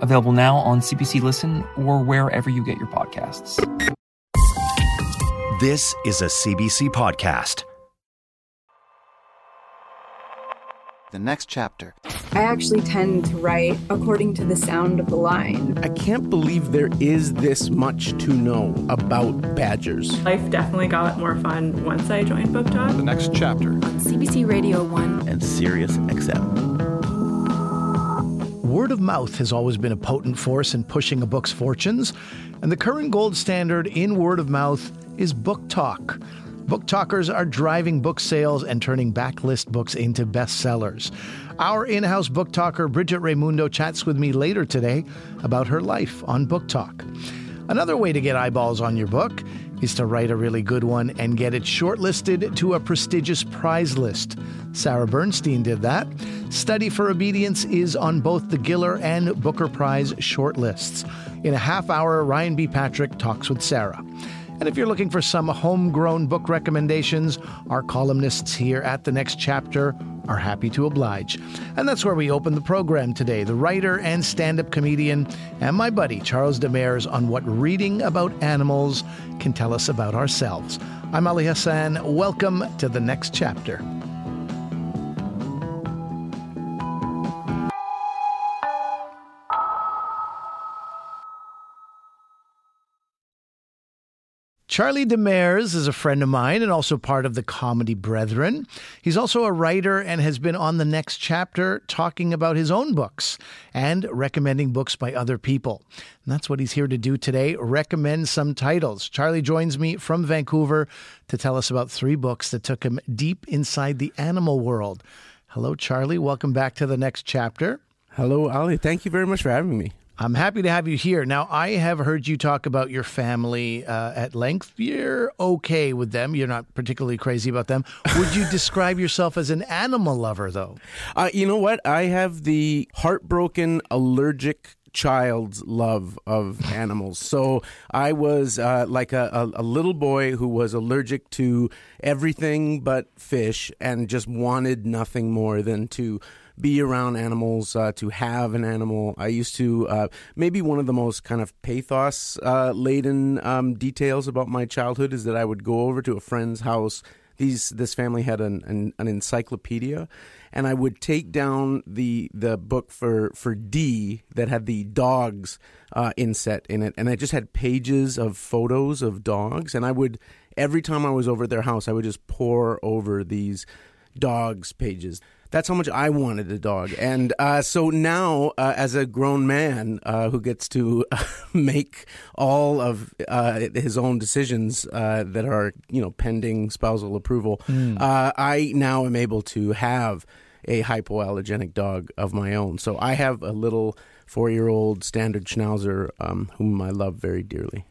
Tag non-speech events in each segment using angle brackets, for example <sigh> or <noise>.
available now on CBC Listen or wherever you get your podcasts. This is a CBC podcast. The next chapter. I actually tend to write according to the sound of the line. I can't believe there is this much to know about badgers. Life definitely got more fun once I joined BookTok. The next chapter. On CBC Radio 1 and Sirius XM. Word of mouth has always been a potent force in pushing a book's fortunes, and the current gold standard in word of mouth is BookTok. Book talkers are driving book sales and turning backlist books into bestsellers. Our in house BookToker, Bridget Raimundo, chats with me later today about her life on BookTok. Another way to get eyeballs on your book is to write a really good one and get it shortlisted to a prestigious prize list. Sarah Bernstein did that. Study for Obedience is on both the Giller and Booker Prize shortlists. In a half hour, Ryan B. Patrick talks with Sarah. And if you're looking for some homegrown book recommendations, our columnists here at the next chapter are happy to oblige. And that's where we open the program today. The writer and stand up comedian and my buddy Charles Demers on what reading about animals can tell us about ourselves. I'm Ali Hassan. Welcome to the next chapter. Charlie Demers is a friend of mine and also part of the Comedy Brethren. He's also a writer and has been on the next chapter talking about his own books and recommending books by other people. And that's what he's here to do today recommend some titles. Charlie joins me from Vancouver to tell us about three books that took him deep inside the animal world. Hello, Charlie. Welcome back to the next chapter. Hello, Ali. Thank you very much for having me. I'm happy to have you here. Now, I have heard you talk about your family uh, at length. You're okay with them. You're not particularly crazy about them. Would you <laughs> describe yourself as an animal lover, though? Uh, you know what? I have the heartbroken, allergic child's love of animals. So I was uh, like a, a, a, little boy who was allergic to everything but fish and just wanted nothing more than to be around animals, uh, to have an animal. I used to, uh, maybe one of the most kind of pathos uh, laden um, details about my childhood is that I would go over to a friend's house. These, this family had an, an, an encyclopedia, and I would take down the the book for for D that had the dogs uh, inset in it, and I just had pages of photos of dogs, and I would every time I was over at their house, I would just pore over these dogs pages that's how much I wanted a dog. And uh, so now, uh, as a grown man uh, who gets to <laughs> make all of uh, his own decisions uh, that are, you know, pending spousal approval, mm. I now am able to have a hypoallergenic dog of my own. So I have a little four-year-old standard Schnauzer um, whom I love very dearly.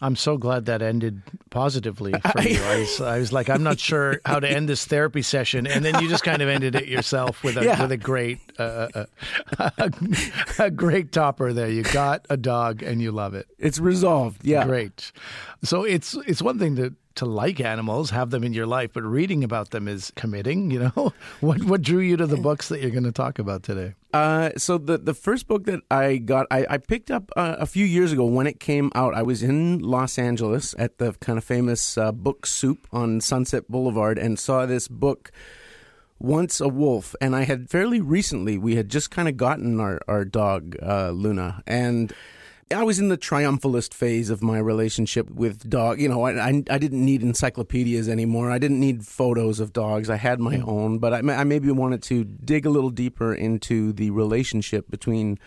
I'm so glad that ended positively <laughs> for you. I was, I was, like, I'm not sure how to end this therapy session, and then you just kind of ended it yourself with a yeah. with a great uh, uh, uh a, <laughs> a, great topper there. You got a dog, and you love it. It's resolved. Yeah, great. So it's it's one thing to to like animals, have them in your life, but reading about them is committing. You know, <laughs> what what drew you to the books that you're going to talk about today? Uh, so the the first book that I got, I, I picked up uh, a few years ago when it came out. I was in Los Angeles at the kind of famous uh, Book Soup on Sunset Boulevard and saw this book. Once a Wolf, and I had fairly recently, we had just kind of gotten our, our dog, uh, Luna, and I was in the triumphalist phase of my relationship with dog. You know, I, I, I, didn't need encyclopedias anymore. I didn't need photos of dogs. I had my mm. own, but I, I maybe wanted to dig a little deeper into the relationship between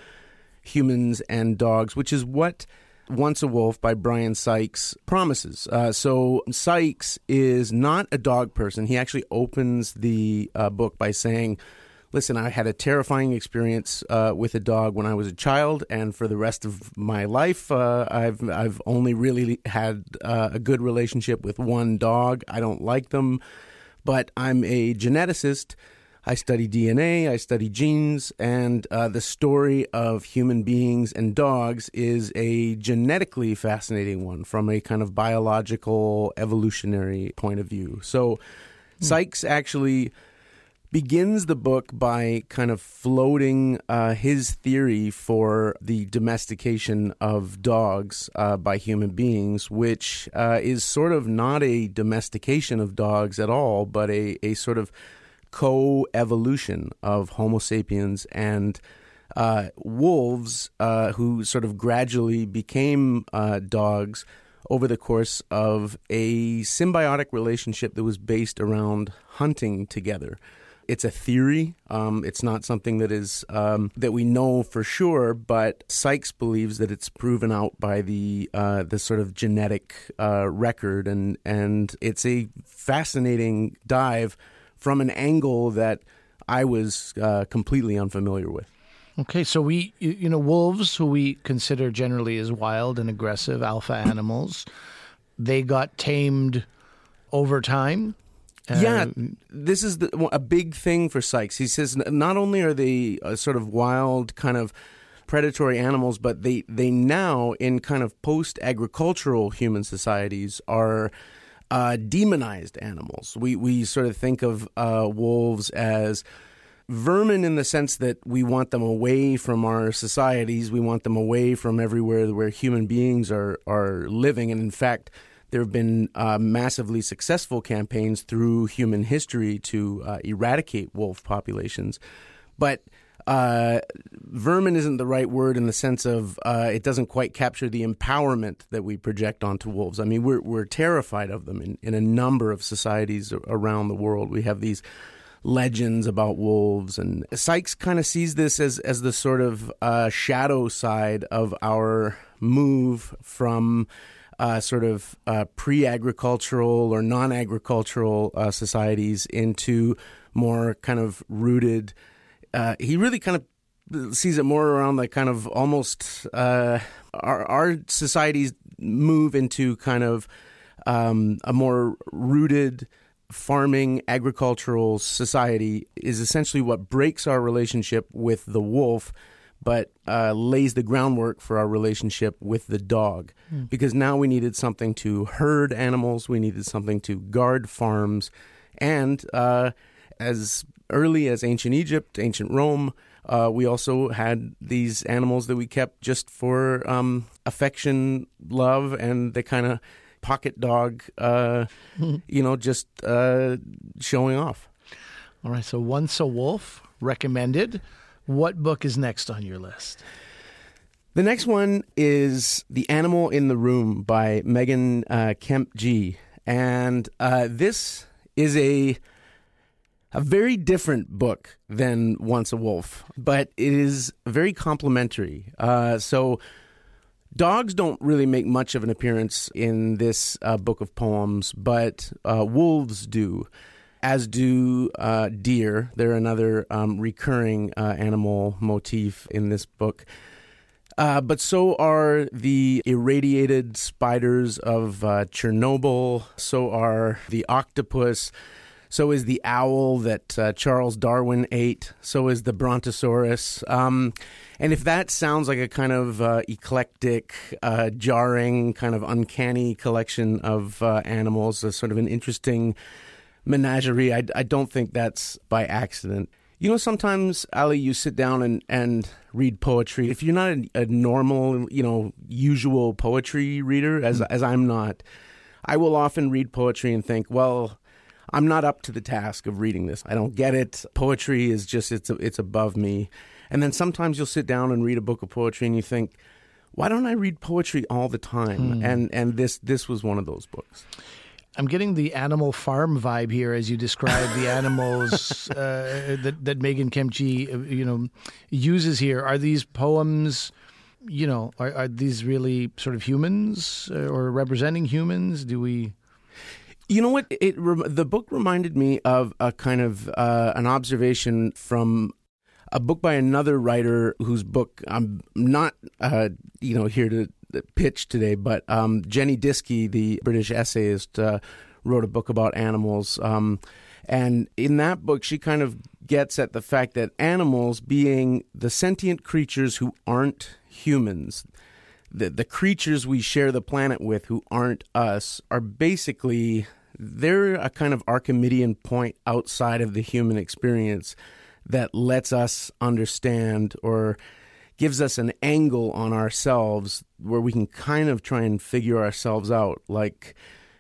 humans and dogs, which is what Once a Wolf by Bryan Sykes promises. Uh, so Sykes is not a dog person. He actually opens the uh, book by saying, listen, I had a terrifying experience uh, with a dog when I was a child, and for the rest of my life, uh, I've I've only really had uh, a good relationship with one dog. I don't like them, but I'm a geneticist. I study DNA, I study genes, and uh, the story of human beings and dogs is a genetically fascinating one from a kind of biological, evolutionary point of view. So, Sykes actually begins the book by kind of floating uh, his theory for the domestication of dogs uh, by human beings, which uh, is sort of not a domestication of dogs at all, but a, a sort of co evolution of Homo sapiens and uh, wolves, uh, who sort of gradually became uh, dogs over the course of a symbiotic relationship that was based around hunting together. It's a theory. Um, it's not something that is um, that we know for sure, but Sykes believes that it's proven out by the uh, the sort of genetic uh, record, and and it's a fascinating dive from an angle that I was uh, completely unfamiliar with. Okay, so we, you know, wolves, who we consider generally as wild and aggressive alpha animals, they got tamed over time. Uh, yeah, this is the, a big thing for Sykes. He says not only are they uh, sort of wild, kind of predatory animals, but they, they now, in kind of post agricultural human societies, are uh, demonized animals. We, we sort of think of uh, wolves as vermin in the sense that we want them away from our societies, we want them away from everywhere where human beings are, are living, and in fact, there have been uh, massively successful campaigns through human history to uh, eradicate wolf populations. But uh, vermin isn't the right word in the sense of uh, it doesn't quite capture the empowerment that we project onto wolves. I mean, we're, we're terrified of them in, in a number of societies around the world. We have these legends about wolves, and Sykes kind of sees this as, as the sort of uh, shadow side of our move from uh, sort of uh, pre agricultural or non agricultural uh, societies into more kind of rooted. Uh, he really kind of sees it more around like kind of almost uh, our, our societies move into kind of um, a more rooted farming agricultural society is essentially what breaks our relationship with the wolf but uh, lays the groundwork for our relationship with the dog. Mm. Because now we needed something to herd animals, we needed something to guard farms, and uh, as early as ancient Egypt, ancient Rome, uh, we also had these animals that we kept just for um, affection, love, and the kind of pocket dog, uh, <laughs> you know, just uh, showing off. All right, so Once a Wolf recommended. What book is next on your list? The next one is The Animal in the Room by Megan uh, Kemp-Gee. And uh, this is a a very different book than Once a Wolf, but it is very complementary. Uh, so, dogs don't really make much of an appearance in this uh, book of poems, but uh, wolves do as do uh, deer. They're another um, recurring uh, animal motif in this book. Uh, but so are the irradiated spiders of uh, Chernobyl. So are the octopus. So is the owl that uh, Charles Darwin ate. So is the brontosaurus. Um, and if that sounds like a kind of uh, eclectic, jarring, kind of uncanny collection of animals, a sort of an interesting menagerie. I, I don't think that's by accident. You know, sometimes, Ali, you sit down and, and read poetry. If you're not a, a normal, you know, usual poetry reader, as, mm. as I'm not, I will often read poetry and think, well, I'm not up to the task of reading this. I don't get it. Poetry is just, it's, it's above me. And then sometimes you'll sit down and read a book of poetry and you think, why don't I read poetry all the time? Mm. And, and this, this was one of those books. I'm getting the Animal Farm vibe here as you describe the animals <laughs> uh, that that Megan Gee, uh, you know, uses here. Are these poems? You know, are, are these really sort of humans uh, or representing humans? Do we? You know what? It the book reminded me of a kind of uh, an observation from a book by another writer whose book I'm not, uh, you know, here to pitch today, but um, Jenny Diski, the British essayist, uh, wrote a book about animals. Um, and in that book, she kind of gets at the fact that animals, being the sentient creatures who aren't humans, the, the creatures we share the planet with who aren't us, are basically they're a kind of Archimedean point outside of the human experience that lets us understand or gives us an angle on ourselves where we can kind of try and figure ourselves out. Like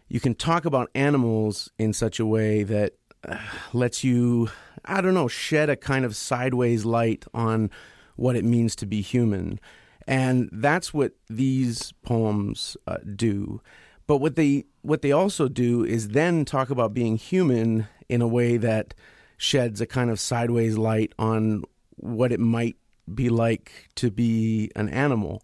you can talk about animals in such a way that uh, lets you, I don't know, shed a kind of sideways light on what it means to be human. And that's what these poems uh, do. But what they what they also do is then talk about being human in a way that sheds a kind of sideways light on what it might be like to be an animal.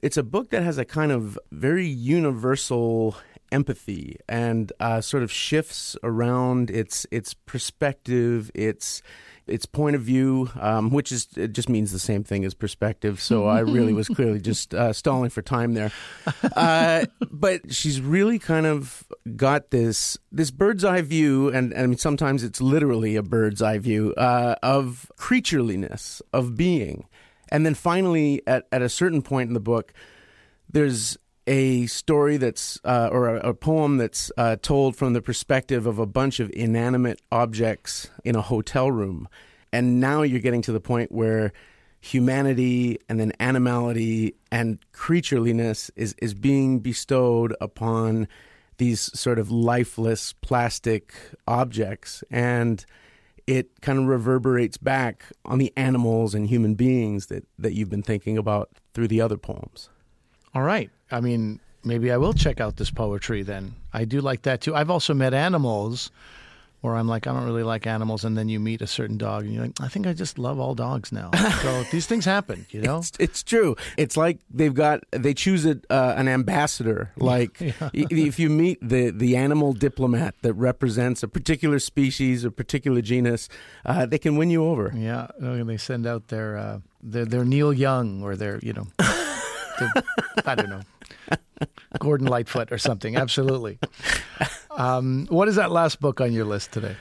It's a book that has a kind of very universal empathy and uh, sort of shifts around its its perspective, its its point of view, um, which is it just means the same thing as perspective. So I really was <laughs> clearly just uh, stalling for time there. Uh, but she's really kind of got this this bird's eye view, and, and I mean sometimes it's literally a bird's eye view uh, of creatureliness of being, and then finally at at a certain point in the book, there's a story that's uh, or a, a, poem that's uh, told from the perspective of a bunch of inanimate objects in a hotel room. And now you're getting to the point where humanity and then animality and creatureliness is, is being bestowed upon these sort of lifeless plastic objects. And it kind of reverberates back on the animals and human beings that, that you've been thinking about through the other poems all right. I mean, maybe I will check out this poetry then. I do like that too. I've also met animals where I'm like, I don't really like animals, and then you meet a certain dog, and you're like, I think I just love all dogs now. <laughs> so these things happen, you know. It's, it's, true. It's like they've got they choose a, uh, an ambassador. <laughs> Like yeah. if you meet the the animal diplomat that represents a particular species or particular genus, uh, they can win you over. Yeah, they send out their uh, their, their Neil Young or their you know <laughs> I don't know, Gordon Lightfoot or something. Absolutely. Um, what is that last book on your list today?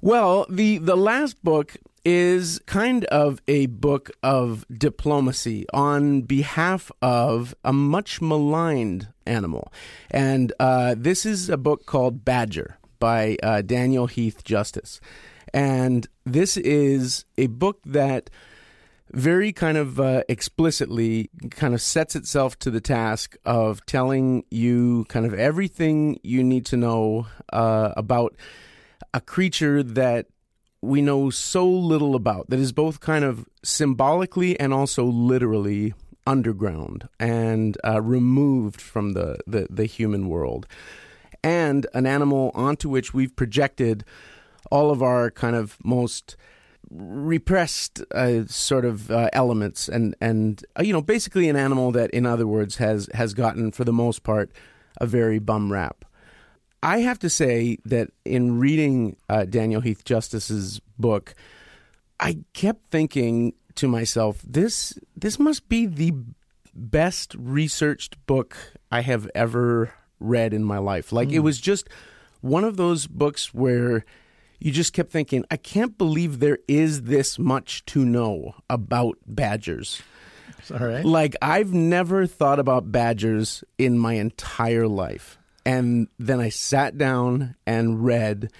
Well, the the last book is kind of a book of diplomacy on behalf of a much maligned animal, and uh, this is a book called Badger by uh, Daniel Heath Justice, and this is a book that very kind of uh, explicitly kind of sets itself to the task of telling you kind of everything you need to know uh, about a creature that we know so little about that is both kind of symbolically and also literally underground and uh, removed from the, the, the human world. And an animal onto which we've projected all of our kind of most repressed uh, sort of uh, elements and and uh, you know basically an animal that in other words has has gotten for the most part a very bum rap i have to say that in reading uh, daniel heath justice's book i kept thinking to myself this this must be the best researched book i have ever read in my life like mm. it hmm. was just one of those books where you just kept thinking, I can't believe there is this much to know about badgers. All right. Like, I've never thought about badgers in my entire life. And then I sat down and read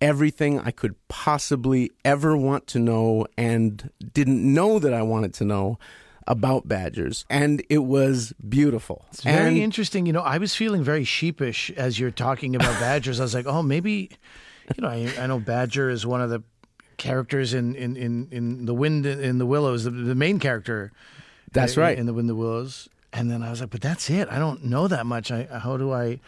everything I could possibly ever want to know and didn't know that I wanted to know about badgers and it was beautiful it's very and, interesting you know i was feeling very sheepish as you're talking about badgers i was like oh maybe you know, I, I, know Badger is one of the characters in in in, in the wind in the willows, the, the main character. That's right in the wind in the willows. And then I was like, but that's it. I don't know that much. I, how do I?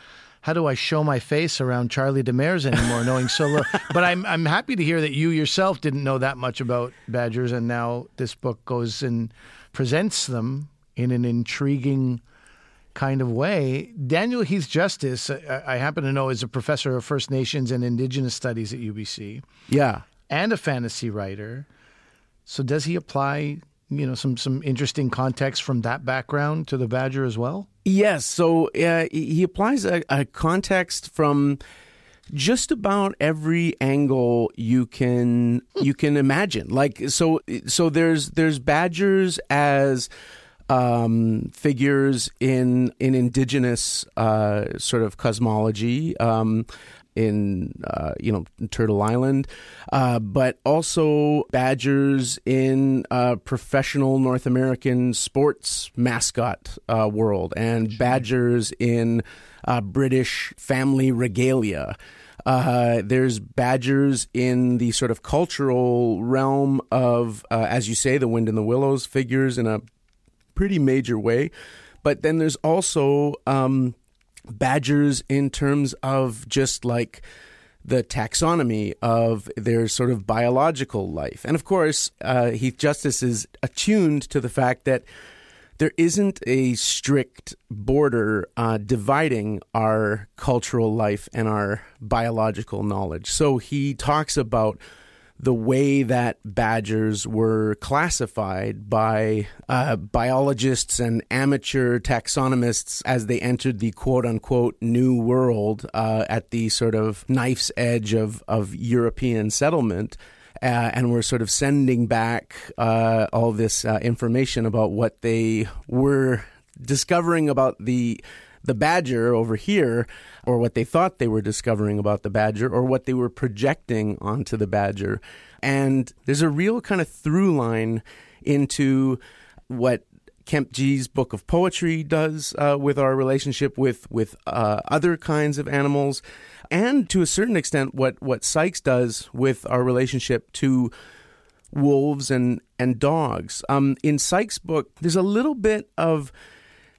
How do I show my face around Charlie Demers anymore, knowing so little? <laughs> but I'm I'm happy to hear that you yourself didn't know that much about badgers, and now this book goes and presents them in an intriguing kind of way. Daniel Heath Justice, I, I happen to know, is a professor of First Nations and Indigenous Studies at UBC. Yeah. And a fantasy writer. So does he apply, you know, some some interesting context from that background to the Badger as well? Yes. So uh, he applies a, a context from just about every angle you can you can imagine. Like so so there's there's badgers as um, figures in in indigenous uh, sort of cosmology. Um, in uh, you know Turtle Island, uh, but also badgers in uh, professional North American sports mascot uh, world, and badgers in uh, British family regalia. Uh, there's badgers in the sort of cultural realm of, as you say, the wind in the willows figures in a pretty major way. But then there's also um, badgers in terms of just like the taxonomy of their sort of biological life. And of course, uh, Heath Justice is attuned to the fact that there isn't a strict border uh, dividing our cultural life and our biological knowledge. So he talks about the way that badgers were classified by uh, biologists and amateur taxonomists as they entered the quote unquote new world uh, at the sort of knife's edge of, of European settlement. Uh, and we're sort of sending back uh, all this uh, information about what they were discovering about the the badger over here, or what they thought they were discovering about the badger, or what they were projecting onto the badger. And there's a real kind of through line into what Kemp Gee's book of poetry does uh, with our relationship with with uh, other kinds of animals, and to a certain extent, what what Sykes does with our relationship to wolves and and dogs. Um, in Sykes' book, there's a little bit of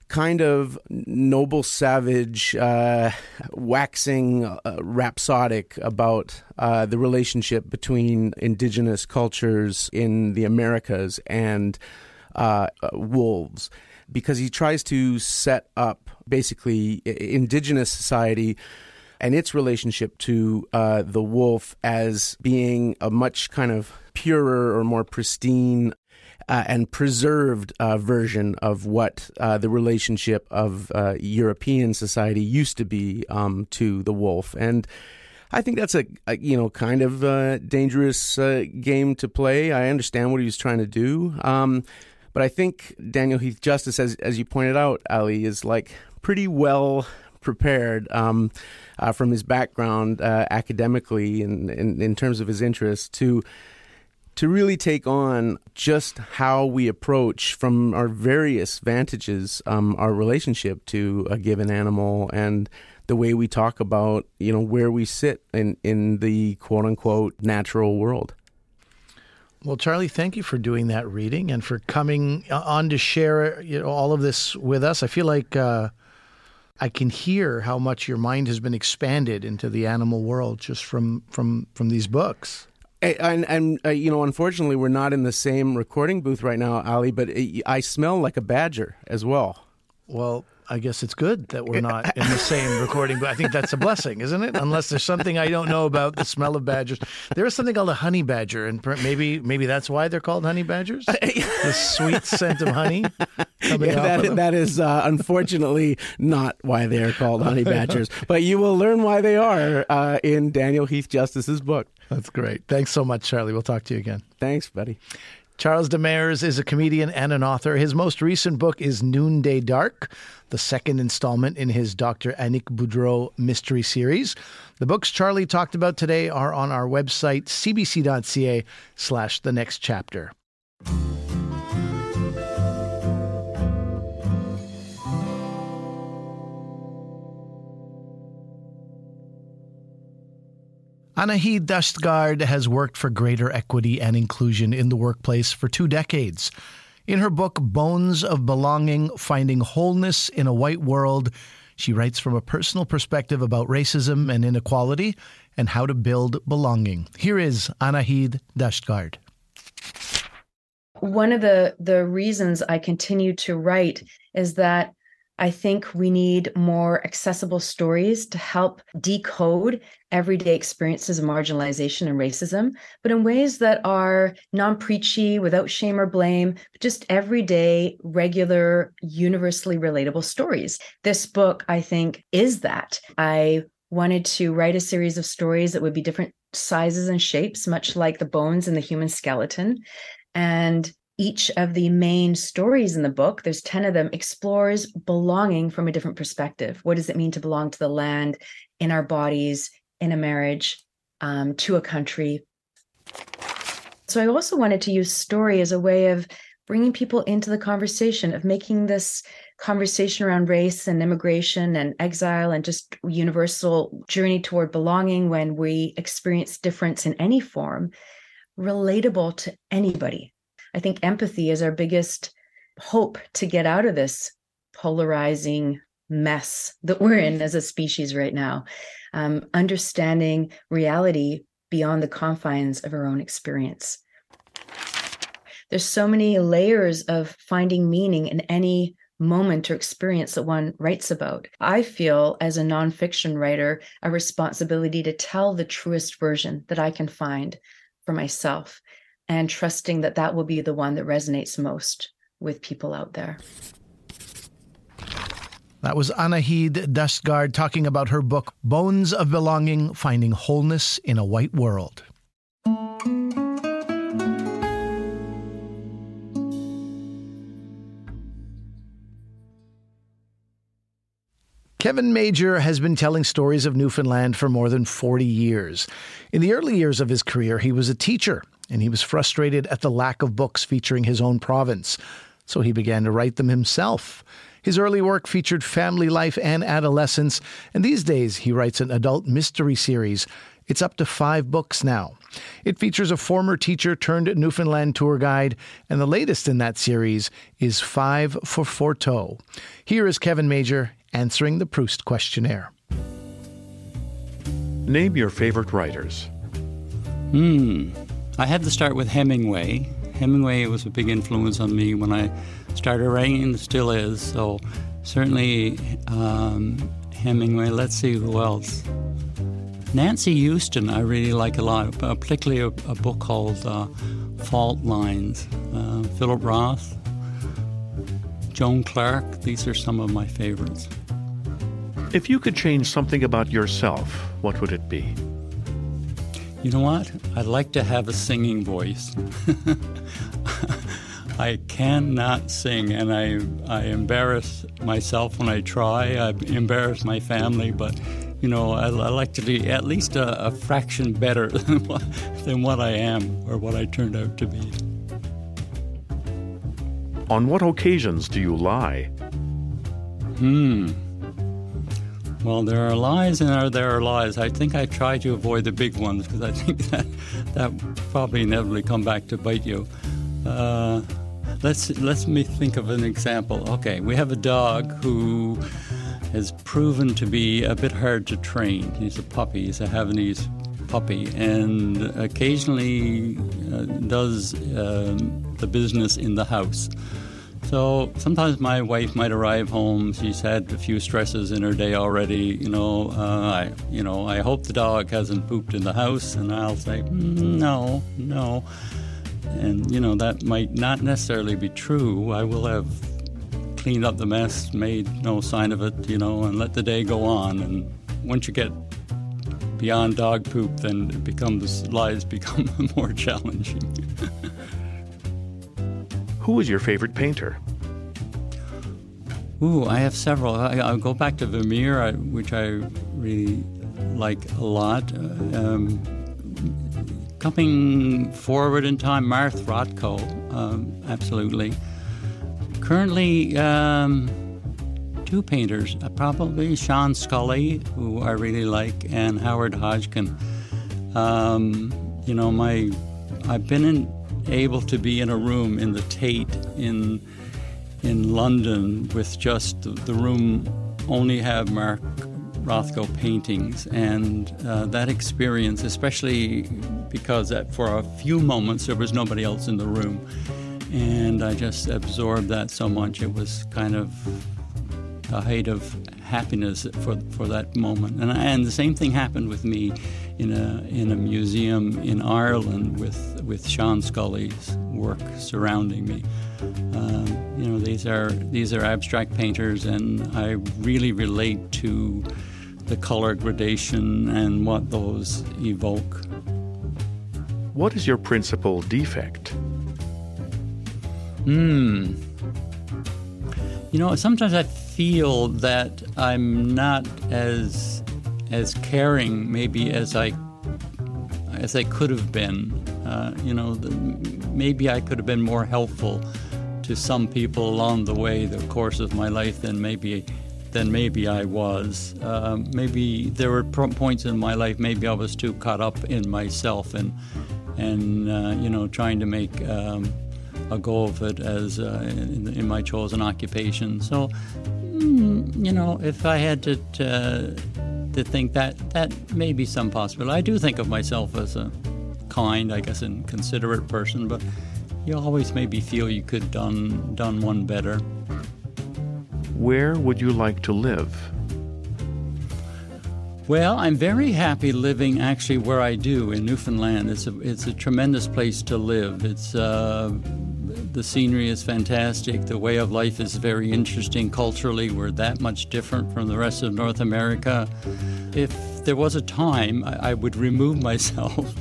kind of noble savage, uh, waxing uh, rhapsodic about uh, the relationship between indigenous cultures in the Americas and uh, wolves, because he tries to set up basically indigenous society and its relationship to uh, the wolf as being a much kind of purer or more pristine uh, and preserved uh, version of what uh, the relationship of uh, European society used to be um, to the wolf. And I think that's a, a you know kind of uh, dangerous uh, game to play. I understand what he was trying to do, um, but I think Daniel Heath Justice, as as you pointed out, Ali, is like pretty well prepared um, from his background academically and in terms of his interests to to really take on just how we approach from our various vantages um, our relationship to a given animal and the way we talk about you know where we sit in in the quote unquote natural world. Well, Charlie, thank you for doing that reading and for coming on to share you know, all of this with us. I feel like uh, I can hear how much your mind has been expanded into the animal world just from from from these books. And, and uh, you know, unfortunately, we're not in the same recording booth right now, Ali. But it, I smell like a badger as well. Well, I guess it's good that we're <laughs> not in the same recording, but I think that's a blessing, isn't it? Unless there's something I don't know about the smell of badgers. There is something called a honey badger, and maybe maybe that's why they're called honey badgers. <laughs> the sweet scent of honey. Yeah, that, that is uh, unfortunately not why they are called honey <laughs> badgers, but you will learn why they are uh, in Daniel Heath Justice's book. That's great. Thanks so much, Charlie. We'll talk to you again. Thanks, buddy. Charles Demers is a comedian and an author. His most recent book is Noonday Dark, the second installment in his Dr. Annick Boudreau mystery series. The books Charlie talked about today are on our website, cbc.ca slash the next chapter. Anahid Dashtgard has worked for greater equity and inclusion in the workplace for two decades. In her book, Bones of Belonging Finding Wholeness in a White World, she writes from a personal perspective about racism and inequality and how to build belonging. Here is Anahid Dashtgard. One of the, the reasons I continue to write is that I think we need more accessible stories to help decode everyday experiences of marginalization and racism, but in ways that are non preachy, without shame or blame, just everyday, regular, universally relatable stories. This book, I think, is that. I wanted to write a series of stories that would be different sizes and shapes, much like the bones in the human skeleton. And each of the main stories in the book, there's 10 of them, explores belonging from a different perspective. What does it mean to belong to the land, in our bodies, in a marriage, um, to a country? So I also wanted to use story as a way of bringing people into the conversation, of making this conversation around race and immigration and exile and just universal journey toward belonging when we experience difference in any form relatable to anybody I think empathy is our biggest hope to get out of this polarizing mess that we're in as a species right now. Um, understanding reality beyond the confines of our own experience. There's so many layers of finding meaning in any moment or experience that one writes about. I feel, as a nonfiction writer, a responsibility to tell the truest version that I can find for myself and trusting that that will be the one that resonates most with people out there. That was Anahid Dashtgard talking about her book, Bones of Belonging Finding Wholeness in a White World. Kevin Major has been telling stories of Newfoundland for more than 40 years. In the early years of his career, he was a teacher and he was frustrated at the lack of books featuring his own province. So he began to write them himself. His early work featured family life and adolescence, and these days he writes an adult mystery series. It's up to five books now. It features a former teacher turned Newfoundland tour guide, and the latest in that series is Five for Forteau. Here is Kevin Major answering the Proust questionnaire. Name your favorite writers. Hmm. I had to start with Hemingway. Hemingway was a big influence on me when I started writing, and still is. So certainly um, Hemingway. Let's see who else. Nancy Huston, I really like a lot, particularly a, a, book called uh, Fault Lines. Uh, Philip Roth, Joan Clark, these are some of my favorites. If you could change something about yourself, what would it be? You know what? I'd like to have a singing voice. <laughs> I cannot sing, and I, I embarrass myself when I try. I embarrass my family, but you know, I, I like to be at least a, a fraction better <laughs> than what, than what I am or what I turned out to be. On what occasions do you lie? Hmm. Well, there are lies and there are lies. I think I try to avoid the big ones because I <laughs> think that that probably inevitably come back to bite you. Uh, let's let me think of an example. Okay, we have a dog who has proven to be a bit hard to train. He's a puppy. He's a Havanese puppy, and occasionally uh, does um, the business in the house. So sometimes my wife might arrive home. She's had a few stresses in her day already. You know, uh, I, you know, I hope the dog hasn't pooped in the house, and I'll say mm, no, no, and you know that might not necessarily be true. I will have cleaned up the mess, made no sign of it, you know, and let the day go on. And once you get beyond dog poop, then it becomes lies become <laughs> more challenging. <laughs> Who is your favorite painter? Ooh, I have several. I, will go back to Vermeer, which I really like a lot. Um, coming forward in time, Mark Rothko, um, absolutely. Currently, um, two painters, uh, probably Sean Scully, who I really like, and Howard Hodgkin. Um, you know, my I've been in able to be in a room in the Tate in in London with just the room only have Mark Rothko paintings, and uh, that experience, especially because for a few moments there was nobody else in the room, and I just absorbed that so much. It was kind of a height of happiness for for that moment. And and the same thing happened with me in a in a museum in Ireland with with Sean Scully's work surrounding me. Um, you know, these are these are abstract painters, and I really relate to the color gradation and what those evoke. What is your principal defect? Hmm. You know, sometimes I feel that I'm not as as caring, maybe as I as I could have been. Uh, you know, the, maybe I could have been more helpful to some people along the way, the course of my life, than maybe than maybe I was. Uh, maybe there were points in my life maybe I was too caught up in myself and and uh, you know trying to make. Um, a go of it as uh, in, in, my chosen occupation. So, mm, you know, if I had to, to, think that that may be some possibility. I do think of myself as a kind, I guess, and considerate person, but you always maybe feel you could done done one better. Where would you like to live? Well, I'm very happy living actually where I do in Newfoundland. It's a it's a tremendous place to live. It's uh, the scenery is fantastic. The way of life is very interesting culturally. We're that much different from the rest of North America. If there was a time I, I would remove <laughs> myself,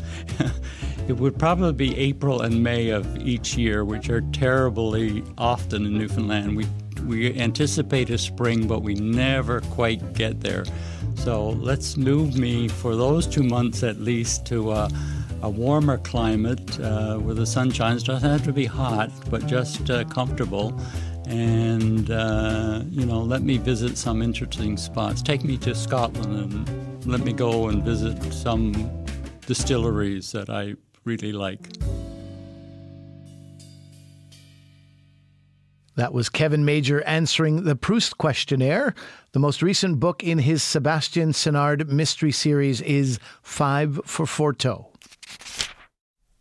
it would probably be April and May of each year, which are terribly often in Newfoundland. We we anticipate a spring, but we never quite get there. So let's move me for those two months at least to. Uh, a warmer climate uh, where the sun shines. Doesn't have to be hot, but just uh, comfortable. And, uh, you know, let me visit some interesting spots. Take me to Scotland and let me go and visit some distilleries that I really like. That was Kevin Major answering the Proust questionnaire. The most recent book in his Sebastian Synard mystery series is Five for Forteau.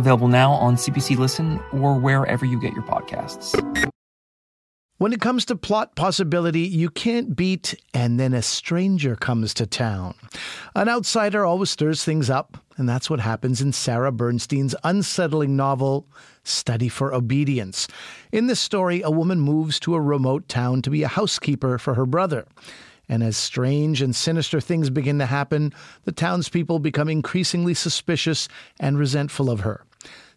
Available now on CBC Listen or wherever you get your podcasts. When it comes to plot possibility, you can't beat and then a stranger comes to town. An outsider always stirs things up, and that's what happens in Sarah Bernstein's unsettling novel, Study for Obedience. In this story, a woman moves to a remote town to be a housekeeper for her brother. And as strange and sinister things begin to happen, the townspeople become increasingly suspicious and resentful of her.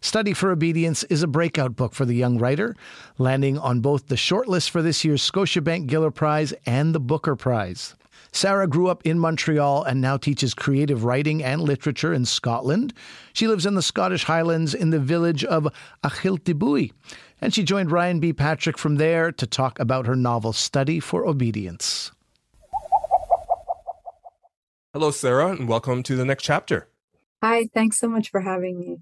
Study for Obedience is a breakout book for the young writer, landing on both the shortlist for this year's Scotiabank Giller Prize and the Booker Prize. Sarah grew up in Montreal and now teaches creative writing and literature in Scotland. She lives in the Scottish Highlands in the village of Achiltibuie, and she joined Ryan B. Patrick from there to talk about her novel Study for Obedience. Hello, Sarah, and welcome to the next chapter. Hi, thanks so much for having me.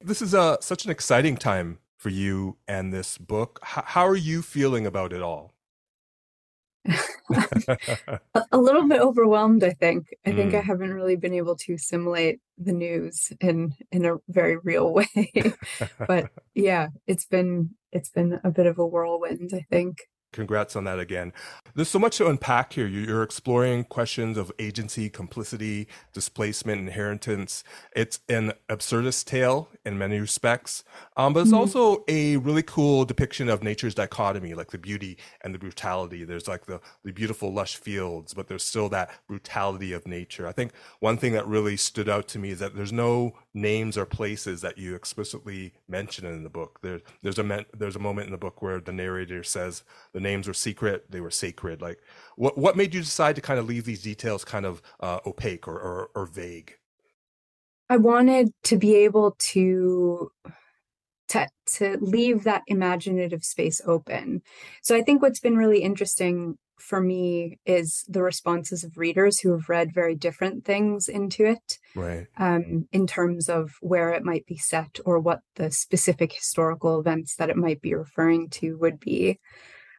This is uh, such an exciting time for you and this book. H- how are you feeling about it all? <laughs> a little bit overwhelmed, I think. I think I Mm. haven't really been able to assimilate the news in in a very real <laughs> way. but <laughs> yeah, it's been it's been a bit of a whirlwind, I think. Congrats on that again. There's so much to unpack here. You're exploring questions of agency, complicity, displacement, inheritance. It's an absurdist tale in many respects, um, but it's Mhm. also a really cool depiction of nature's dichotomy, like the beauty and the brutality. There's like the, the beautiful, lush fields, but there's still that brutality of nature. I think one thing that really stood out to me is that there's no names or places that you explicitly mention in the book. There, there's a men- there's a moment in the book where the narrator says the names were secret, they were sacred. Like, what what made you decide to kind of leave these details kind of uh, opaque or, or or vague? I wanted to be able to to to leave that imaginative space open. So I think what's been really interesting for me is the responses of readers who have read very different things into it. Right. Um, in terms of where it might be set or what the specific historical events that it might be referring to would be.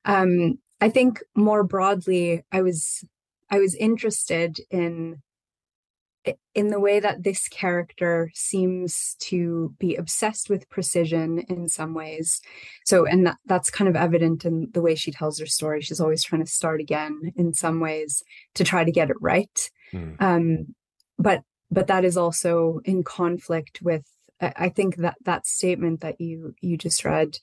Um, I think more broadly, I was I was interested in in the way that this character seems to be obsessed with precision in some ways. So, and that, that's kind of evident in the way she tells her story. She's always trying to start again in some ways to try to get it right. Mm. Um, but but that is also in conflict with I think that that statement that you you just read,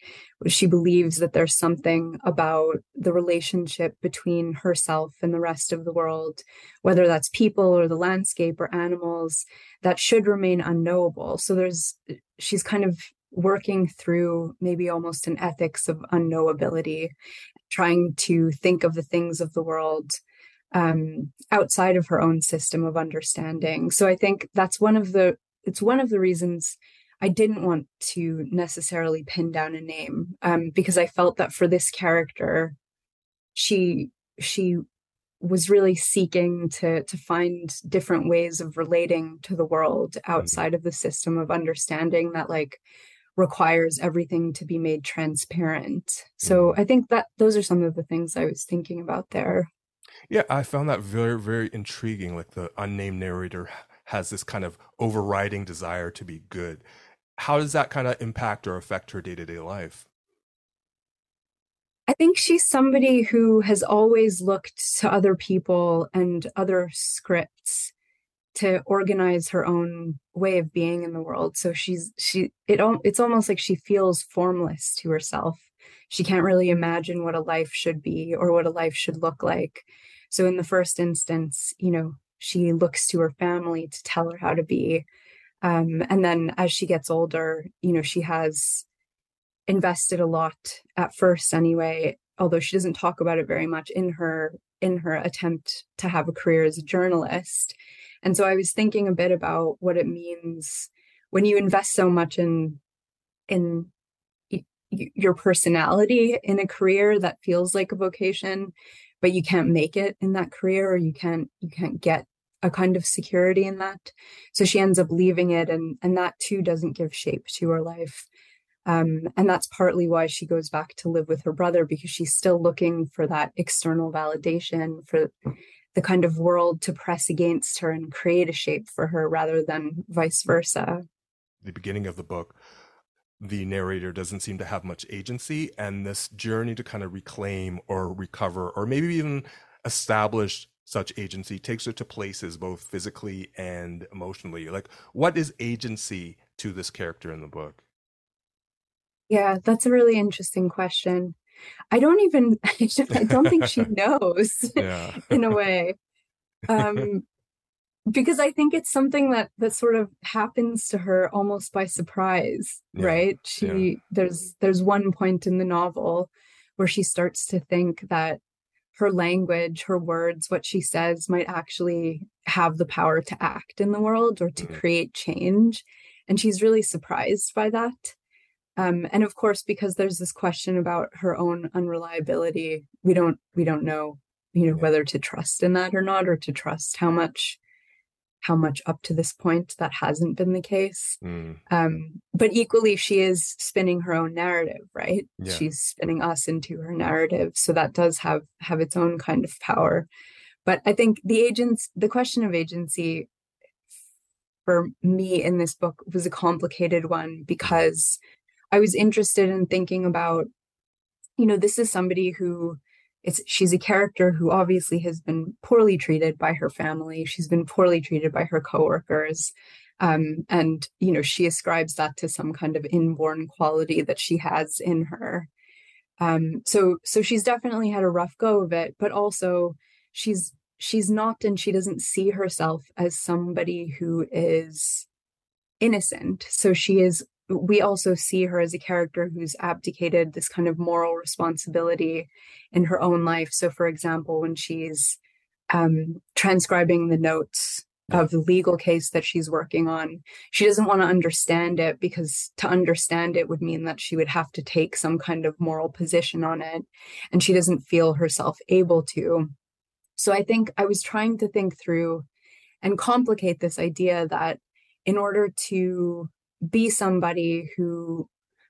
she believes that there's something about the relationship between herself and the rest of the world, whether that's people or the landscape or animals, that should remain unknowable. So there's she's kind of working through maybe almost an ethics of unknowability, trying to think of the things of the world um, outside of her own system of understanding. So I think that's one of the it's one of the reasons I didn't want to necessarily pin down a name um, because I felt that for this character, she she was really seeking to to find different ways of relating to the world mm-hmm. outside of the system of understanding that like requires everything to be made transparent. So mm-hmm. I think that those are some of the things I was thinking about there. Yeah, I found that very very intriguing like the unnamed narrator has this kind of overriding desire to be good. How does that kind of impact or affect her day to day life? I think she's somebody who has always looked to other people and other scripts to organize her own way of being in the world. So she's she it it's almost like she feels formless to herself. She can't really imagine what a life should be or what a life should look like. So in the first instance, you know, she looks to her family to tell her how to be. Um, and then as she gets older you know she has invested a lot at first anyway although she doesn't talk about it very much in her in her attempt to have a career as a journalist. And so i was thinking a bit about what it means when you invest so much in in your personality in a career that feels like a vocation but you can't make it in that career or you can't you can't get a kind of security in that. So she ends up leaving it and and that too doesn't give shape to her life. Um, and that's partly why she goes back to live with her brother because she's still looking for that external validation for the kind of world to press against her and create a shape for her rather than vice versa. The beginning of the book the narrator doesn't seem to have much agency and this journey to kind of reclaim or recover or maybe even establish such agency takes her to places both physically and emotionally. Like what is agency to this character in the book? Yeah that's a really interesting question. I don't even <laughs> i don't think she <laughs> knows yeah. <laughs> in a way. Um because I think it's something that that sort of happens to her almost by surprise, yeah. right? She yeah. there's there's one point in the novel where she starts to think that her language, her words, what she says might actually have the power to act in the world or to mm-hmm. create change. And she's really surprised by that. Um, and of course, because there's this question about her own unreliability, we don't we don't know, you know, yeah. whether to trust in that or not, or to trust how much how much up to this point that hasn't been the case. Mm. Um, but equally, she is spinning her own narrative, right? Yeah. She's spinning us into her narrative, so that does have have its own kind of power. But I think the agents, the question of agency, for me in this book was a complicated one because I was interested in thinking about, you know, this is somebody who it's she's a character who obviously has been poorly treated by her family. She's been poorly treated by her coworkers. Um, and you know she ascribes that to some kind of inborn quality that she has in her. Um, so so she's definitely had a rough go of it but also she's she's not and she doesn't see herself as somebody who is innocent. So she is we also see her as a character who's abdicated this kind of moral responsibility in her own life. So, for example, when she's um, transcribing the notes of the legal case that she's working on. She doesn't want to understand it because to understand it would mean that she would have to take some kind of moral position on it. And she doesn't feel herself able to. So I think I was trying to think through and complicate this idea that in order to be somebody who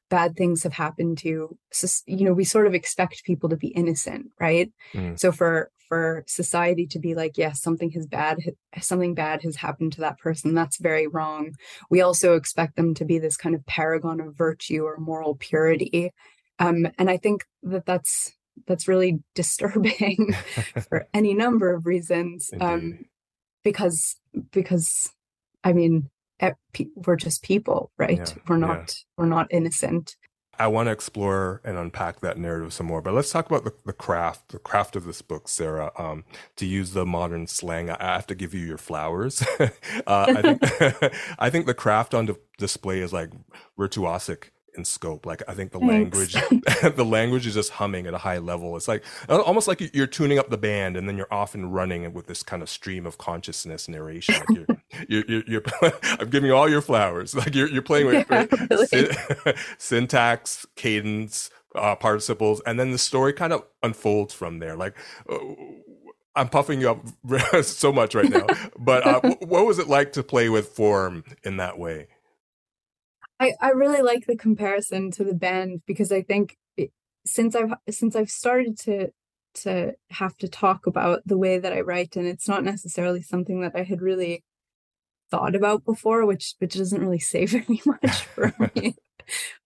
bad things have happened to you know we sort of expect people to be innocent right? Mm. so for for society to be like yes something has bad something bad has happened to that person that's very wrong. We also expect them to be this kind of paragon of virtue or moral purity. Um, and i think that that's that's really <laughs> disturbing for <laughs> any number of reasons um, because because i mean we're just people right yeah, we're not yeah. we're not innocent I want to explore and unpack that narrative some more, but let's talk about the, the craft, the craft of this book, Sarah. Um, to use the modern slang, I have to give you your flowers. <laughs> uh, I, think, <laughs> I think the craft on display is like virtuosic in scope. Like I think the Thanks. language, <laughs> the language is just humming at a high level. It's like almost like you're tuning up the band and then you're off and running with this kind of stream of consciousness narration. Like you're, <laughs> you're, you're, you're, <laughs> I'm giving you all your flowers. Like you're, you're playing with yeah, really. syntax, cadence, uh, participles, and then the story kind of unfolds from there. Like. Uh, I'm puffing you up so much right now, but uh, what was it like to play with form in that way? I, I really like the comparison to the band because I think it, since I've since I've started to to have to talk about the way that I write and it's not necessarily something that I had really thought about before which which doesn't really <laughs> say very much <laughs> for me.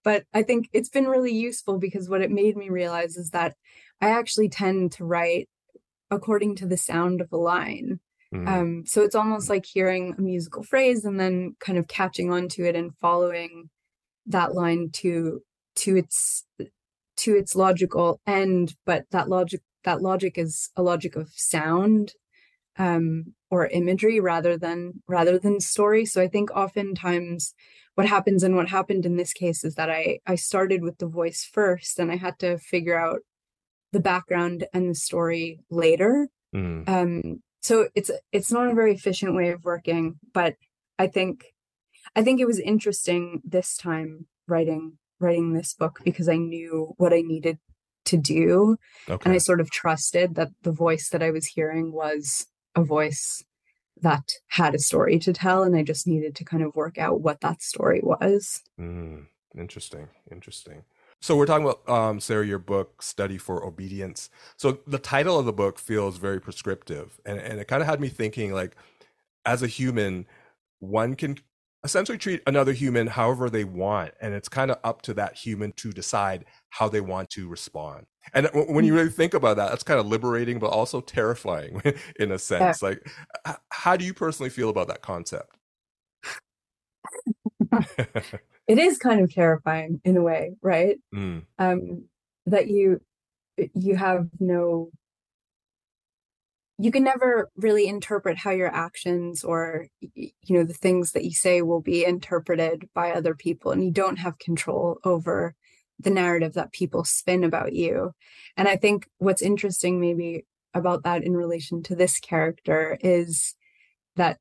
But I think it's been really useful because what it made me realize is that I actually tend to write according to the sound of a line Mm. Um, so it's almost like hearing a musical phrase and then kind of catching onto it and following that line to to its to its logical end, but that logic that logic is a logic of sound um, or imagery rather than rather than story. So I think oftentimes what happens and what happened in this case is that I I started with the voice first and I had to figure out the background and the story later. Mm. Um, so it's it's not a very efficient way of working but i think i think it was interesting this time writing writing this book because i knew what i needed to do okay. and i sort of trusted that the voice that i was hearing was a voice that had a story to tell and i just needed to kind of work out what that story was mm, interesting interesting so we're talking about um, Sarah, your book, "Study for Obedience." So the title of the book feels very prescriptive, and and it kind of had me thinking, like, as a human, one can essentially treat another human however they want, and it's kind of up to that human to decide how they want to respond. And when you really think about that, that's kind of liberating, but also terrifying <laughs> in a sense. Yeah. Like, how do you personally feel about that concept? <laughs> it is kind of terrifying in a way, right? Mm. Um, that you you have no you can never really interpret how your actions or you know the things that you say will be interpreted by other people and you don't have control over the narrative that people spin about you and i think what's interesting maybe about that in relation to this character is that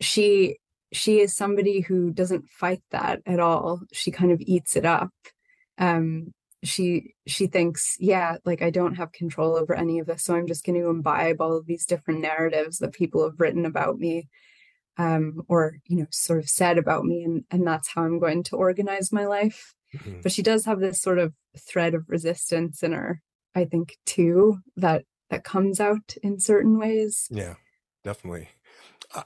she she is somebody who doesn't fight that at all. She kind of eats it up. Um, she she thinks, yeah, like I don't have control over any of this, so I'm just going to imbibe all of these different narratives that people have written about me, um, or you know, sort of said about me, and and that's how I'm going to organize my life. Mm-hmm. But she does have this sort of thread of resistance in her, I think, too, that that comes out in certain ways. Yeah, definitely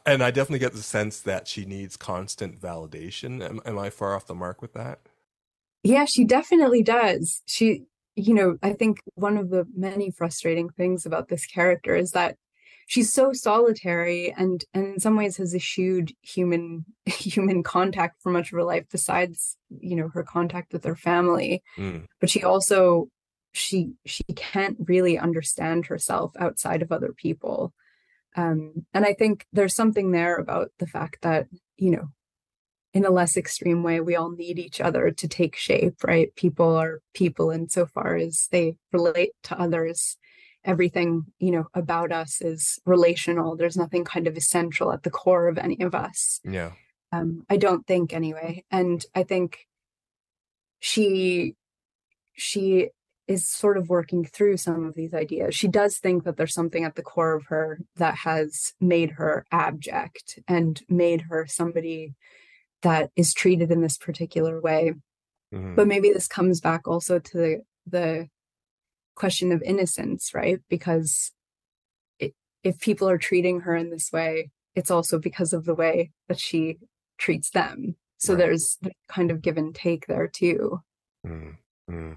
and I definitely get the sense that she needs constant validation. Am, am, I far off the mark with that? Yeah, she definitely does. She, you know, I think one of the many frustrating things about this character is that she's so solitary and and in some ways has eschewed human <laughs> human contact for much of her life besides you know her contact with her family mm. but she also she she can't really understand herself outside of other people um, and I think there's something there about the fact that, you know, in a less extreme way, we all need each other to take shape, right? People are people insofar as they relate to others everything, you know, about us is relational. There's nothing kind of essential at the core of any of us. Yeah. Um, I don't think anyway. And I think she she is sort of working through some of these ideas. She does think that there's something at the core of her that has made her abject and made her somebody that is treated in this particular way. Mm-hmm. But maybe this comes back also to the the question of innocence, right? Because it, if people are treating her in this way, it's also because of the way that she treats them. So right. there's kind of give and take there too. Mm-hmm.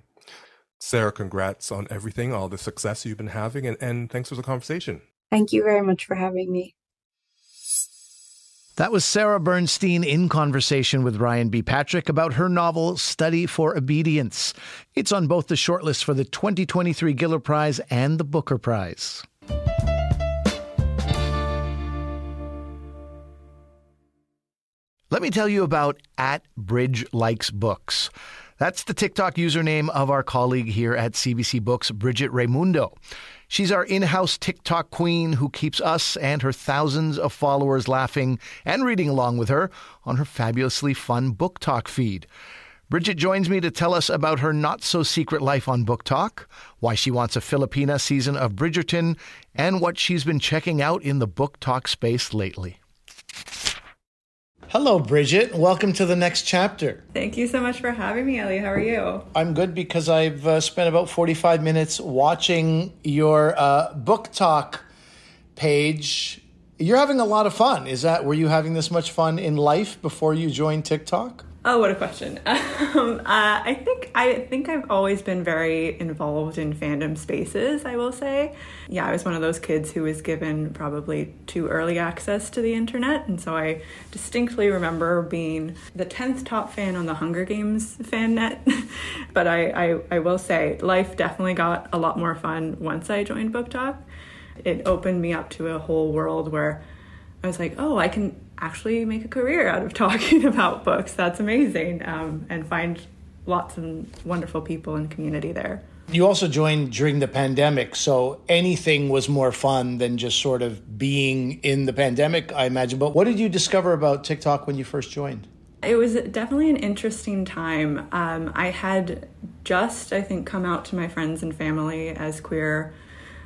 Sarah, congrats on everything, all the success you've been having, and, and thanks for the conversation. Thank you very much for having me. That was Sarah Bernstein in conversation with Ryan B. Patrick about her novel Study for Obedience. It's on both the shortlist for the 2023 Giller Prize and the Booker Prize. Let me tell you about at Bridge Likes Books. That's the TikTok username of our colleague here at CBC Books, Bridget Raimundo. She's our in house TikTok queen who keeps us and her thousands of followers laughing and reading along with her on her fabulously fun BookTok feed. Bridget joins me to tell us about her not so secret life on BookTok, why she wants a Filipina season of Bridgerton, and what she's been checking out in the BookTok space lately. Hello, Bridget. Welcome to the next chapter. Thank you so much for having me, Ali. How are you? I'm good because I've uh, spent about 45 minutes watching your uh, BookTok page. You're having a lot of fun. Is that were you having this much fun in life before you joined TikTok? Oh, what a question. <laughs> Um, uh, I think I think I've always been very involved in fandom spaces. I will say, yeah, I was one of those kids who was given probably too early access to the internet, and so I distinctly remember being the tenth top fan on the Hunger Games fan net. <laughs> but I, I I will say, life definitely got a lot more fun once I joined BookTok. It opened me up to a whole world where I was like, oh, I can actually make a career out of <laughs> talking about books. That's amazing. Um, and find lots of wonderful people and community there. You also joined during the pandemic, so anything was more fun than just sort of being in the pandemic, I imagine. But what did you discover about TikTok when you first joined? It was definitely an interesting time. Um, I had just, I think, come out to my friends and family as queer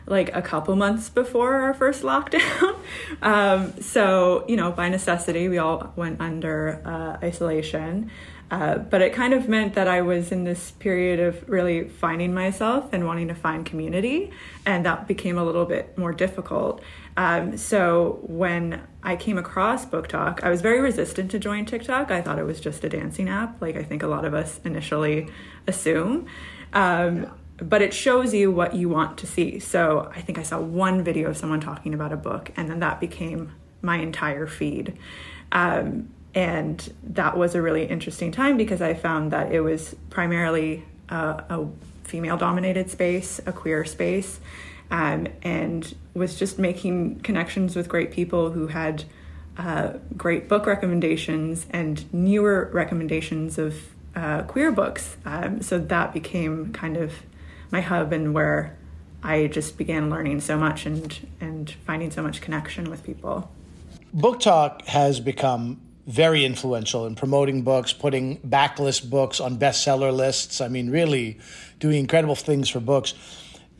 like a couple months before our first lockdown. <laughs> um, so, you know, by necessity, we all went under uh, isolation. Uh, but it kind of meant that I was in this period of really finding myself and wanting to find community, and that became a little bit more difficult. Um, so when I came across BookTok, I was very resistant to join TikTok. I thought it was just a dancing app, like I think a lot of us initially assume. Um, but it shows you what you want to see. So I think I saw one video of someone talking about a book, and then that became my entire feed. Um, and that was a really interesting time because I found that it was primarily a, a female dominated space, a queer space, um, and was just making connections with great people who had uh, great book recommendations and newer recommendations of uh, queer books. Um, so that became kind of my hub and where I just began learning so much and and finding so much connection with people. BookTok has become very influential in promoting books, putting backlist books on bestseller lists. I mean, really doing incredible things for books.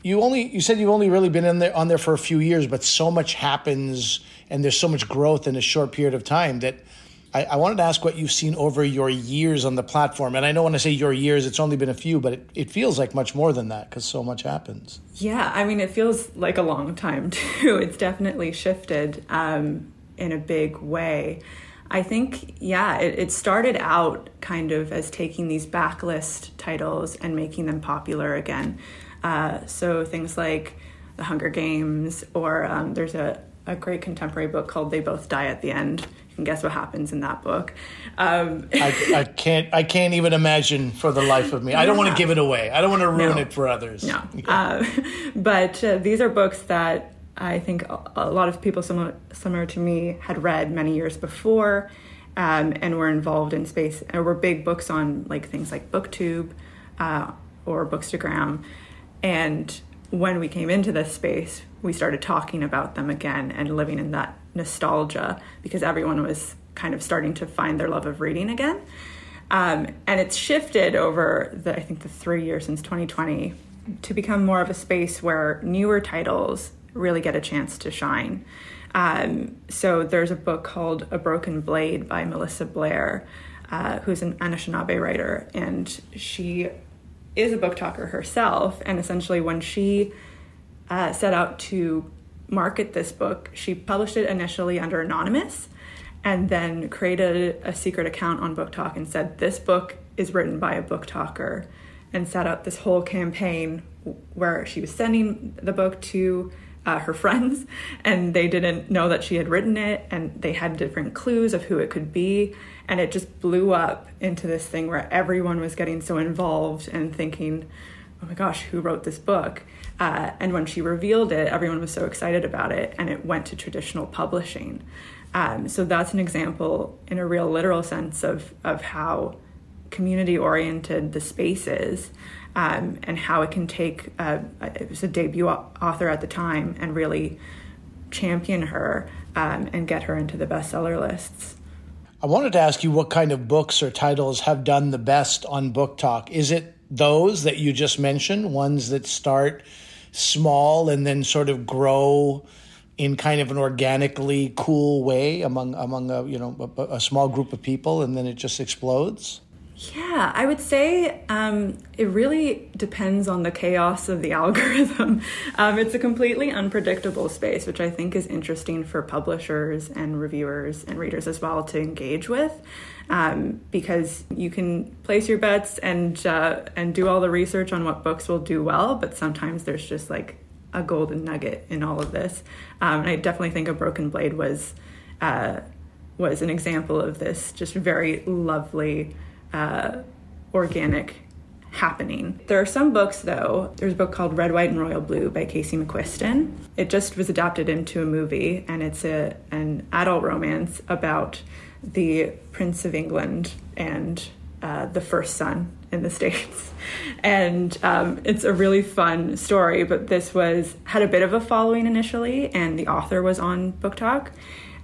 You only you said you've only really been in there on there for a few years, but so much happens and there's so much growth in a short period of time that I, I, wanted to ask what you've seen over your years on the platform. And I know when I say your years, it's only been a few, but it, it feels like much more than that because so much happens. Yeah, I mean, it feels like a long time <laughs> too. It's definitely shifted um, in a big way. I think, yeah, it, it started out kind of as taking these backlist titles and making them popular again. Uh, so things like The Hunger Games, or um, there's a, a great contemporary book called They Both Die at the End and guess what happens in that book. Um, I, I, can't. I can't even imagine for the life of me. I don't want to give it away. I don't want to ruin no. it for others. No. Yeah. Uh, <laughs> but uh, these are books that I think a lot of people similar similar to me had read many years before, um, and were involved in space. Or were big books on like things like BookTube uh, or Bookstagram, and when we came into this space, we started talking about them again and living in that nostalgia because everyone was kind of starting to find their love of reading again. Um, and it's shifted over the, I think, the three years since 2020 to become more of a space where newer titles really get a chance to shine. Um, so there's a book called A Broken Blade by Melissa Blair, uh, who's an Anishinaabe writer, and she is a BookToker herself. And essentially, when she uh, set out to market this book, she published it initially under anonymous and then created a secret account on BookTok and said, This book is written by a BookToker, and set up this whole campaign where she was sending the book to uh, her <laughs> friends, and they didn't know that she had written it, and they had different clues of who it could be. And it just blew up into this thing where everyone was getting so involved and thinking, oh my gosh, who wrote this book? Uh, and when she revealed it, everyone was so excited about it, and it went to traditional publishing. Um, so that's an example, in a real literal sense, of of how community oriented the space is, um, and how it can take. Uh, it was a debut author at the time, and really champion her um, and get her into the bestseller lists. I wanted to ask you what kind of books or titles have done the best on BookTok. Is it those that you just mentioned, ones that start small and then sort of grow? in kind of an organically cool way among among a you know a, a small group of people, and then it just explodes? Yeah, I would say um, it really depends on the chaos of the <laughs> algorithm. Um, it's a completely unpredictable space, which I think is interesting for publishers and reviewers and readers as well to engage with, um, because you can place your bets and uh, and do all the research on what books will do well, but sometimes there's just like a golden nugget in all of this. Um, and I definitely think a broken blade was uh, was an example of this, just very lovely, uh, organic happening. There are some books though. There's a book called Red, White, and Royal Blue by Casey McQuiston. It just was adapted into a movie, and it's a an adult romance about the Prince of England and uh, the first son in the <laughs> states and um, it's a really fun story but this was had a bit of a following initially and the author was on BookTok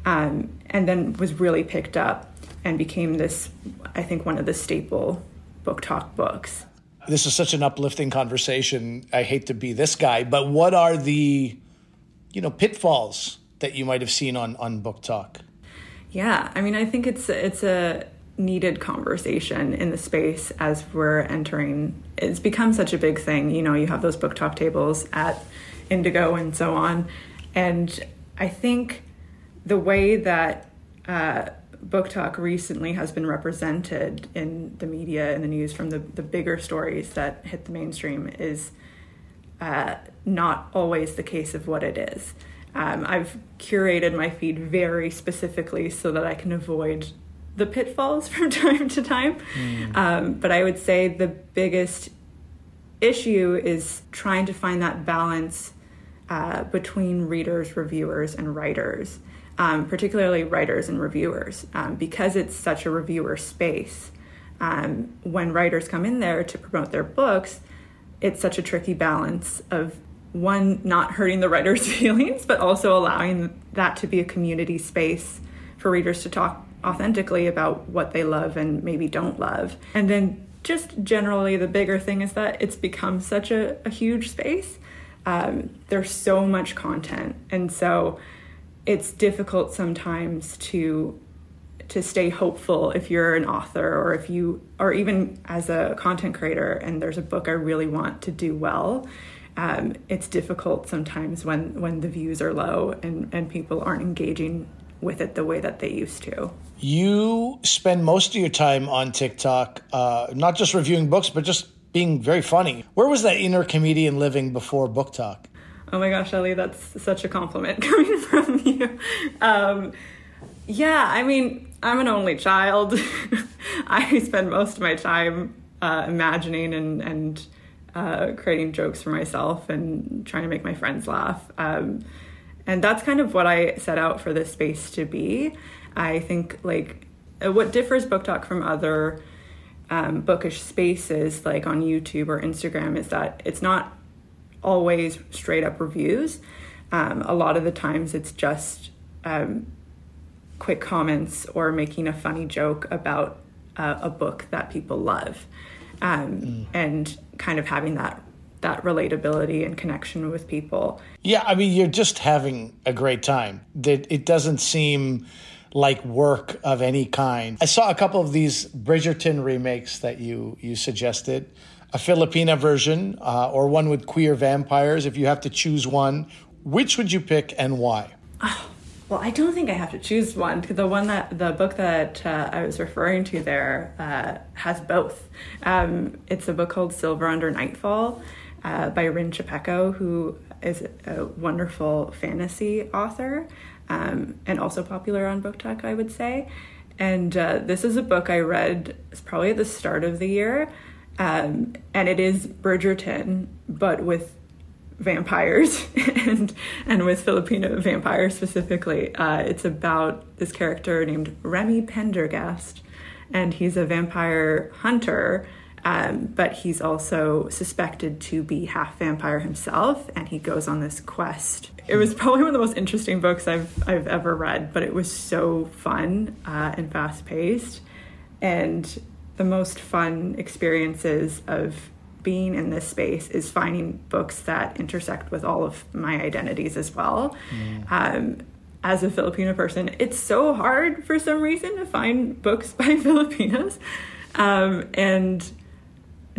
um, and then was really picked up and became this i think one of the staple BookTok books this is such an uplifting conversation i hate to be this guy but what are the you know pitfalls that you might have seen on on BookTok? yeah i mean i think it's it's a needed conversation in the space as we're entering. It's become such a big thing. You know, you have those BookTok tables at Indigo and so on. And I think the way that uh, BookTok recently has been represented in the media and the news from the, the bigger stories that hit the mainstream is uh, not always the case of what it is. Um, I've curated my feed very specifically so that I can avoid the pitfalls <laughs> from time to time. Mm. Um, but I would say the biggest issue is trying to find that balance uh, between readers, reviewers, and writers, um, particularly writers and reviewers, um, because it's such a reviewer space. Um, when writers come in there to promote their books, it's such a tricky balance of one, not hurting the writer's <laughs> feelings, but also allowing that to be a community space for readers to talk authentically about what they love and maybe don't love. And then just generally, the bigger thing is that it's become such a, a huge space. Um, there's so much content, and so it's difficult sometimes to to stay hopeful if you're an author or if you or even as a content creator and there's a book I really want to do well. Um, it's difficult sometimes when when the views are low and and people aren't engaging with it the way that they used to. You spend most of your time on TikTok, uh, not just reviewing books, but just being very funny. Where was that inner comedian living before BookTok? Oh my gosh, Ali, that's such a compliment <laughs> coming from you. Um, yeah, I mean, I'm an only child. <laughs> I spend most of my time uh, imagining and, and uh, creating jokes for myself and trying to make my friends laugh. Um, and that's kind of what I set out for this space to be. I think like uh, what differs BookTok from other um, bookish spaces like on YouTube or Instagram is that it's not always straight up reviews. Um, a lot of the times it's just um, quick comments or making a funny joke about uh, a book that people love, um, mm. and kind of having that that relatability and connection with people. Yeah, I mean, you're just having a great time. That it doesn't seem like work of any kind. I saw a couple of these Bridgerton remakes that you you suggested, a Filipina version uh, or one with queer vampires. If you have to choose one, which would you pick and why? Oh, well, I don't think I have to choose one the one that the book that uh, I was referring to there uh, has both. Um, it's a book called Silver Under Nightfall uh, by Rin Chupeco, who is a wonderful fantasy author um, and also popular on BookTok, I would say. And uh, this is a book I read probably at the start of the year, um, and it is Bridgerton, but with vampires <laughs> and and with Filipino vampires specifically. Uh, it's about this character named Remy Pendergast, and he's a vampire hunter. Um, but he's also suspected to be half vampire himself, and he goes on this quest. It was probably one of the most interesting books I've I've ever read, but it was so fun uh, and fast paced, and the most fun experiences of being in this space is finding books that intersect with all of my identities as well. Mm. Um, as a Filipino person, it's so hard for some reason to find books <laughs> by Filipinos. Um, and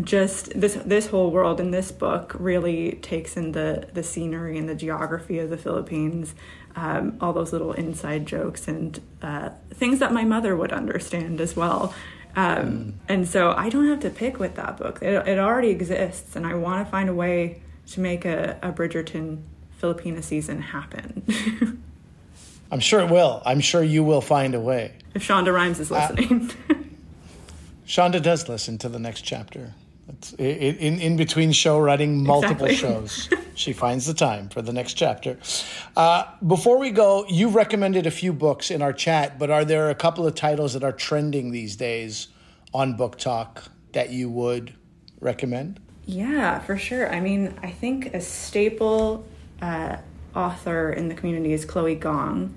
just this this whole world in this book really takes in the the scenery and the geography of the Philippines, um, all those little inside jokes and uh, things that my mother would understand as well. Um. And so I don't have to pick with that book. It, it already exists, and I want to find a way to make a, a Bridgerton Filipina season happen. <laughs> I'm sure it will. I'm sure you will find a way. If Shonda Rhimes is uh, listening. Uh, <laughs> Shonda does listen to the next chapter. In, in between show writing multiple exactly. shows. she finds the time for the next chapter. Uh, before we go, you've recommended a few books in our chat, but are there a couple of titles that are trending these days on BookTok that you would recommend? Yeah, for sure. I mean, I think a staple uh, author in the community is Chloe Gong,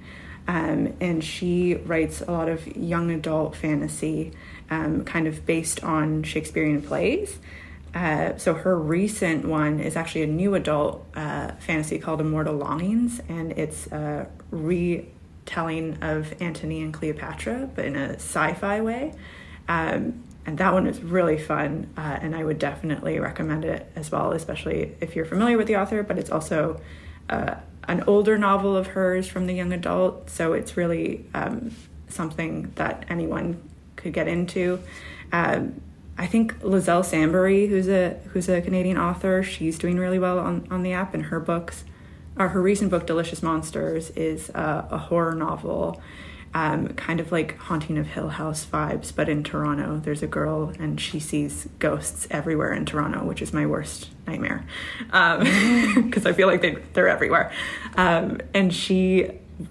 um, and she writes a lot of young adult fantasy um, kind of based on Shakespearean plays. Uh, so her recent one is actually a new adult uh, fantasy called Immortal Longings, and it's a retelling of Antony and Cleopatra, but in a sci-fi way. Um, and that one is really fun, uh, and I would definitely recommend it as well, especially if you're familiar with the author. But it's also uh, an older novel of hers from the young adult, so it's really um, something that anyone could get into. Um, I think Liselle Sambury, who's a who's a Canadian author, she's doing really well on, on the app, and her books, or her recent book, Delicious Monsters, is a, a horror novel, um, kind of like Haunting of Hill House vibes, but in Toronto. There's a girl, and she sees ghosts everywhere in Toronto, which is my worst nightmare, because um, <laughs> I feel like they they're everywhere, um, and she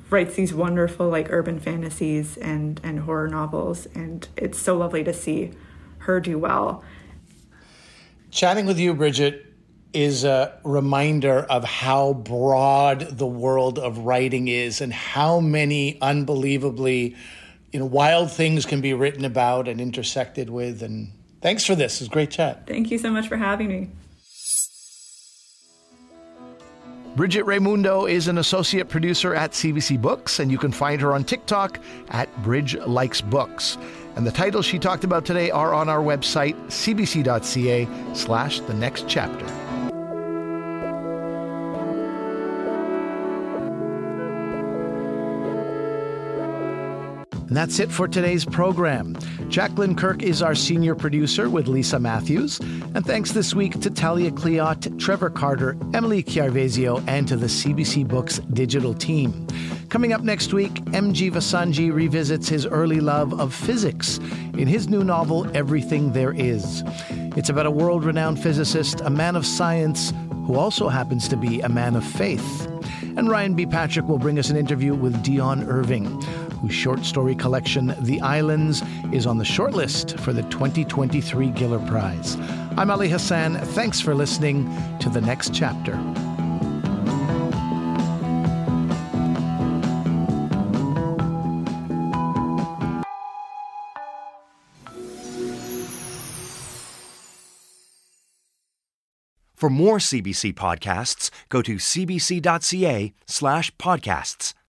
writes these wonderful like urban fantasies and and horror novels and it's so lovely to see her do well. Chatting with you bridget is a reminder of how broad the world of writing is and how many unbelievably you know wild things can be written about and intersected with and thanks for this. It's great chat. Thank you so much for having me Bridget Raymundo is an associate producer at CBC Books, and you can find her on TikTok at Bridge Likes Books. And the titles she talked about today are on our website, cbc.ca slash the next chapter. And that's it for today's program. Jacqueline Kirk is our senior producer with Lisa Matthews. And thanks this week to Talia Cleot, Trevor Carter, Emily Chiarvesio, and to the CBC Books digital team. Coming up next week, M.G. Vassanji revisits his early love of physics in his new novel, Everything There Is. It's about a world renowned physicist, a man of science, who also happens to be a man of faith. And Ryan B. Patrick will bring us an interview with Dionne Irving whose short story collection, The Islands, is on the shortlist for the 2023 Giller Prize. I'm Ali Hassan. Thanks for listening to the next chapter. For more CBC podcasts, go to cbc.ca slash podcasts.